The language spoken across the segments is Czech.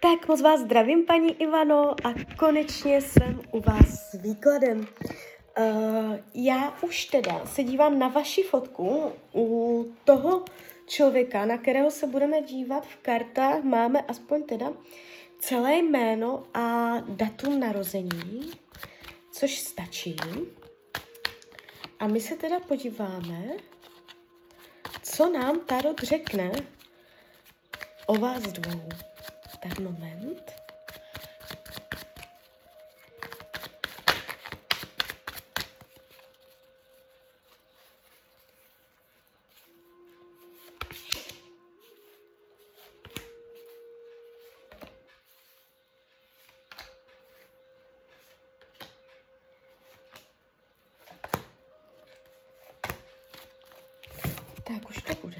Tak moc vás zdravím, paní Ivano, a konečně jsem u vás s výkladem. Uh, já už teda se dívám na vaši fotku u toho člověka, na kterého se budeme dívat v kartách. Máme aspoň teda celé jméno a datum narození, což stačí. A my se teda podíváme, co nám Tarot řekne o vás dvou. Tak moment. Tak už to bude.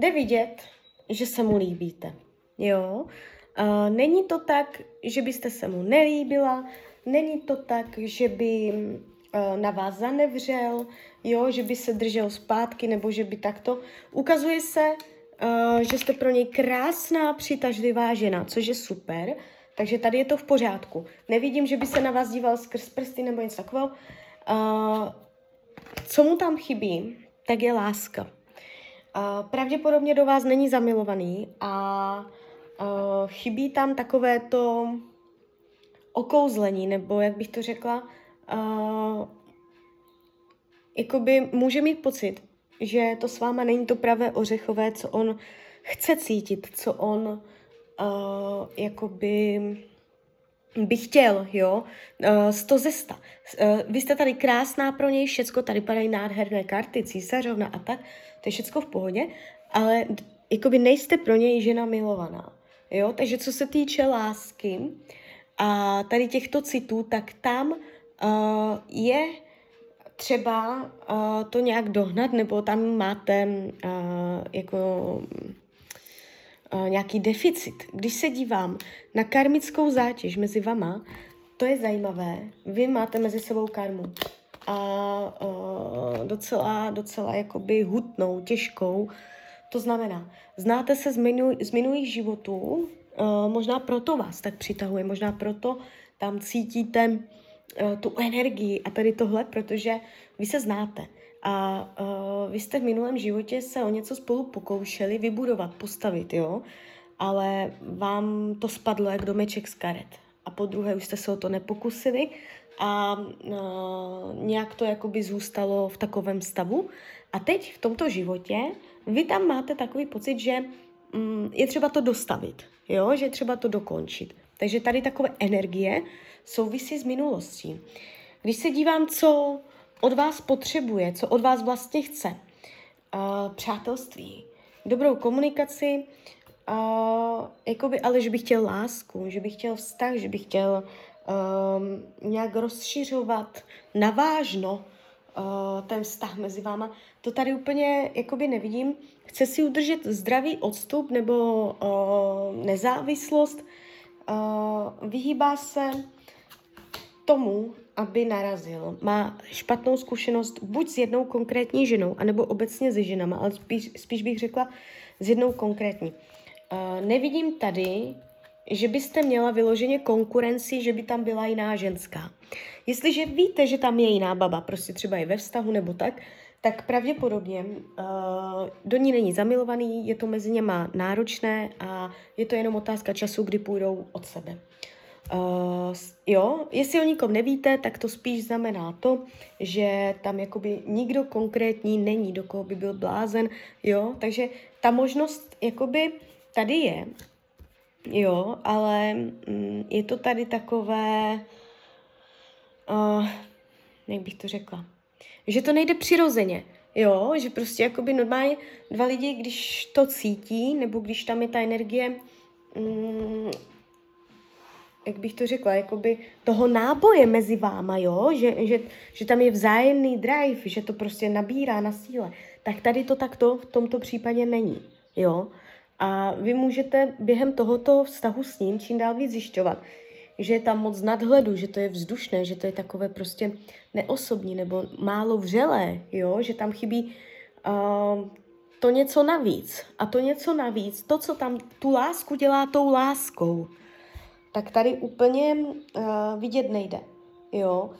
Jde vidět, že se mu líbíte. Jo? Uh, není to tak, že byste se mu nelíbila, není to tak, že by uh, na vás zanevřel, jo, že by se držel zpátky, nebo že by takto. Ukazuje se, uh, že jste pro něj krásná, přitažlivá žena, což je super. Takže tady je to v pořádku. Nevidím, že by se na vás díval skrz prsty nebo něco takového. Uh, co mu tam chybí, tak je láska. Pravděpodobně do vás není zamilovaný a uh, chybí tam takové to okouzlení, nebo jak bych to řekla, uh, jakoby může mít pocit, že to s váma není to pravé ořechové, co on chce cítit, co on uh, jakoby by chtěl, jo, uh, sto ze sta. Uh, vy jste tady krásná pro něj, všecko, tady padají nádherné karty, císařovna a tak, to je všecko v pohodě, ale jakoby nejste pro něj žena milovaná, jo, takže co se týče lásky a tady těchto citů, tak tam uh, je třeba uh, to nějak dohnat, nebo tam máte uh, jako nějaký deficit. Když se dívám na karmickou zátěž mezi vama, to je zajímavé. Vy máte mezi sebou karmu a uh, docela, docela jakoby hutnou, těžkou. To znamená, znáte se z, minu, z minulých životů, uh, možná proto vás tak přitahuje, možná proto tam cítíte tu energii a tady tohle, protože vy se znáte. A uh, vy jste v minulém životě se o něco spolu pokoušeli vybudovat, postavit, jo? Ale vám to spadlo jak domeček z karet. A po druhé už jste se o to nepokusili a uh, nějak to jakoby zůstalo v takovém stavu. A teď v tomto životě vy tam máte takový pocit, že um, je třeba to dostavit, jo? Že je třeba to dokončit. Takže tady takové energie souvisí s minulostí. Když se dívám, co od vás potřebuje, co od vás vlastně chce. Uh, přátelství, dobrou komunikaci, uh, jakoby, ale že bych chtěl lásku, že bych chtěl vztah, že bych chtěl um, nějak rozšiřovat navážno uh, ten vztah mezi váma. To tady úplně jakoby nevidím. Chce si udržet zdravý odstup nebo uh, nezávislost. Uh, vyhýbá se tomu, aby narazil. Má špatnou zkušenost buď s jednou konkrétní ženou, anebo obecně se ženama, ale spíš, spíš bych řekla s jednou konkrétní. Uh, nevidím tady, že byste měla vyloženě konkurenci, že by tam byla jiná ženská. Jestliže víte, že tam je jiná baba, prostě třeba je ve vztahu nebo tak, tak pravděpodobně uh, do ní není zamilovaný, je to mezi něma náročné a je to jenom otázka času, kdy půjdou od sebe. Uh, jo, jestli o nikom nevíte, tak to spíš znamená to, že tam jakoby nikdo konkrétní není, do koho by byl blázen, jo, takže ta možnost jakoby tady je, jo, ale mm, je to tady takové, uh, jak bych to řekla, že to nejde přirozeně, jo, že prostě jakoby normálně dva lidi, když to cítí, nebo když tam je ta energie, mm, jak bych to řekla, jakoby toho náboje mezi váma, jo, že, že, že tam je vzájemný drive, že to prostě nabírá na síle, tak tady to takto v tomto případě není, jo. A vy můžete během tohoto vztahu s ním čím dál víc zjišťovat, že je tam moc nadhledu, že to je vzdušné, že to je takové prostě neosobní nebo málo vřelé, jo, že tam chybí uh, to něco navíc. A to něco navíc, to, co tam tu lásku dělá tou láskou, tak tady úplně uh, vidět nejde, jo.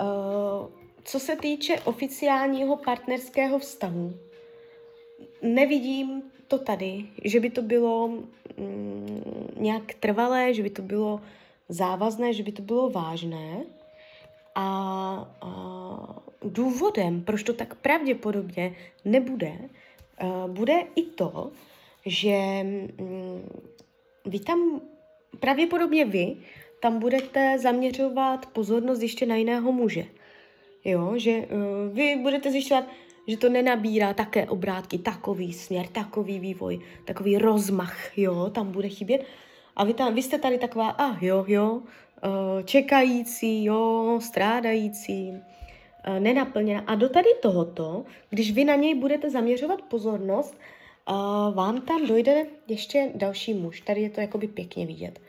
Uh, co se týče oficiálního partnerského vztahu, nevidím to tady, že by to bylo mm, nějak trvalé, že by to bylo závazné, že by to bylo vážné. A, a důvodem, proč to tak pravděpodobně nebude, a, bude i to, že mm, vy tam, pravděpodobně vy, tam budete zaměřovat pozornost ještě na jiného muže. Jo, že uh, vy budete zjišťovat, že to nenabírá také obrátky, takový směr, takový vývoj, takový rozmach, jo, tam bude chybět. A vy, tam, vy jste tady taková, a ah, jo, jo, uh, čekající, jo, strádající, uh, nenaplněná. A do tady tohoto, když vy na něj budete zaměřovat pozornost, uh, vám tam dojde ještě další muž. Tady je to jakoby pěkně vidět.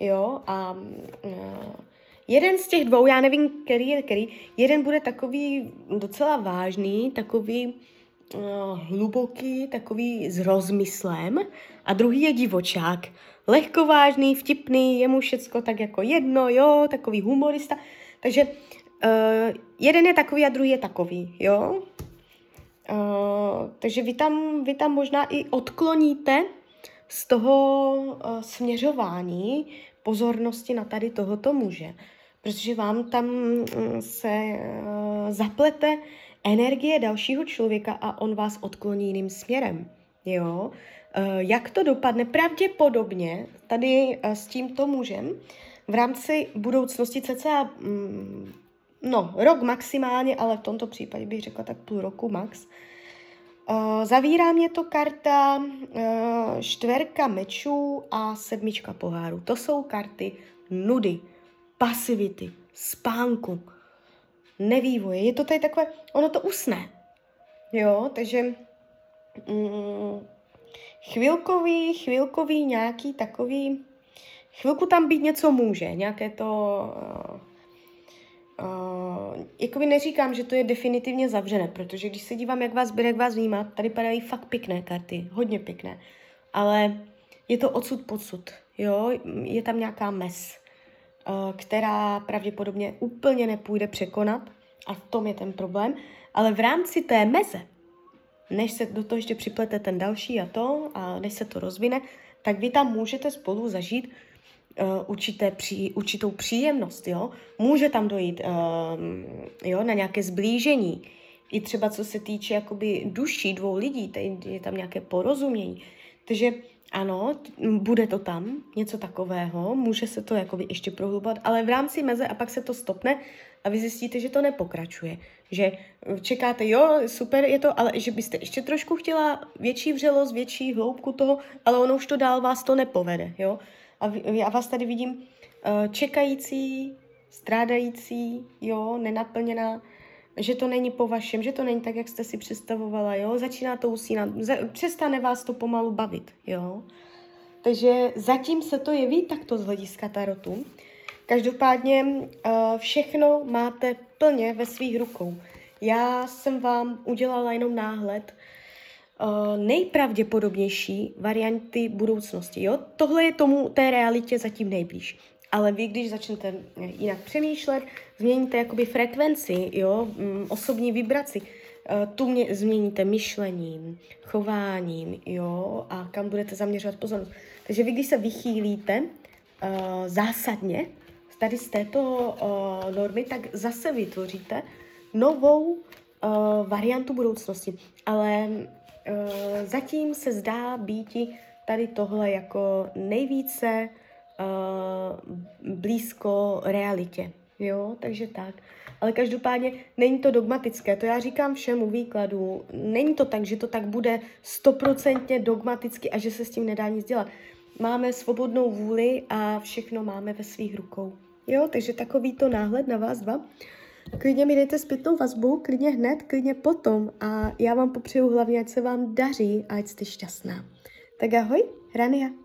Jo, a Jeden z těch dvou, já nevím, který je který, jeden bude takový docela vážný, takový hluboký, takový s rozmyslem a druhý je divočák. Lehkovážný, vtipný, je mu všecko tak jako jedno, jo, takový humorista. Takže uh, jeden je takový a druhý je takový, jo. Uh, takže vy tam, vy tam možná i odkloníte z toho uh, směřování pozornosti na tady tohoto muže protože vám tam mm, se uh, zaplete energie dalšího člověka a on vás odkloní jiným směrem. Jo? Uh, jak to dopadne? Pravděpodobně tady uh, s tímto mužem v rámci budoucnosti cca um, no, rok maximálně, ale v tomto případě bych řekla tak půl roku max. Uh, zavírá mě to karta čtverka mečů a sedmička poháru. To jsou karty nudy pasivity, spánku, nevývoje. Je to tady takové, ono to usne. Jo, takže mm, chvilkový, chvilkový nějaký takový, chvilku tam být něco může, nějaké to, uh, uh, jakoby neříkám, že to je definitivně zavřené, protože když se dívám, jak vás bere, jak vás vnímá, tady padají fakt pěkné karty, hodně pěkné, ale je to odsud podsud, jo, je tam nějaká mes. Eh, která pravděpodobně úplně nepůjde překonat a v tom je ten problém, ale v rámci té meze, než se do toho ještě připlete ten další a to, a než se to rozvine, tak vy tam můžete spolu zažít uh, určité určitou příjemnost, jo. Může tam dojít uh, jo, na nějaké zblížení, i třeba co se týče jakoby duší dvou lidí, je tam nějaké porozumění. Takže ano, bude to tam, něco takového, může se to jakoby ještě prohlubovat, ale v rámci meze a pak se to stopne a vy zjistíte, že to nepokračuje. Že čekáte, jo, super je to, ale že byste ještě trošku chtěla větší vřelost, větší hloubku toho, ale ono už to dál vás to nepovede, jo. A já vás tady vidím eh, čekající, strádající, jo, nenaplněná, že to není po vašem, že to není tak, jak jste si představovala, jo, začíná to usínat, přestane vás to pomalu bavit, jo. Takže zatím se to jeví takto z hlediska tarotu. Každopádně uh, všechno máte plně ve svých rukou. Já jsem vám udělala jenom náhled uh, nejpravděpodobnější varianty budoucnosti. Jo? Tohle je tomu té realitě zatím nejblíž ale vy, když začnete jinak přemýšlet, změníte jakoby frekvenci, jo, mm, osobní vibraci, eh, tu mě, změníte myšlením, chováním, jo, a kam budete zaměřovat pozornost. Takže vy, když se vychýlíte uh, zásadně tady z této uh, normy, tak zase vytvoříte novou uh, variantu budoucnosti. Ale uh, zatím se zdá být tady tohle jako nejvíce uh, blízko realitě. Jo, takže tak. Ale každopádně není to dogmatické, to já říkám všemu výkladu. Není to tak, že to tak bude stoprocentně dogmaticky a že se s tím nedá nic dělat. Máme svobodnou vůli a všechno máme ve svých rukou. Jo, takže takový to náhled na vás dva. Klidně mi dejte zpětnou vazbu, klidně hned, klidně potom a já vám popřeju hlavně, ať se vám daří a ať jste šťastná. Tak ahoj, Rania.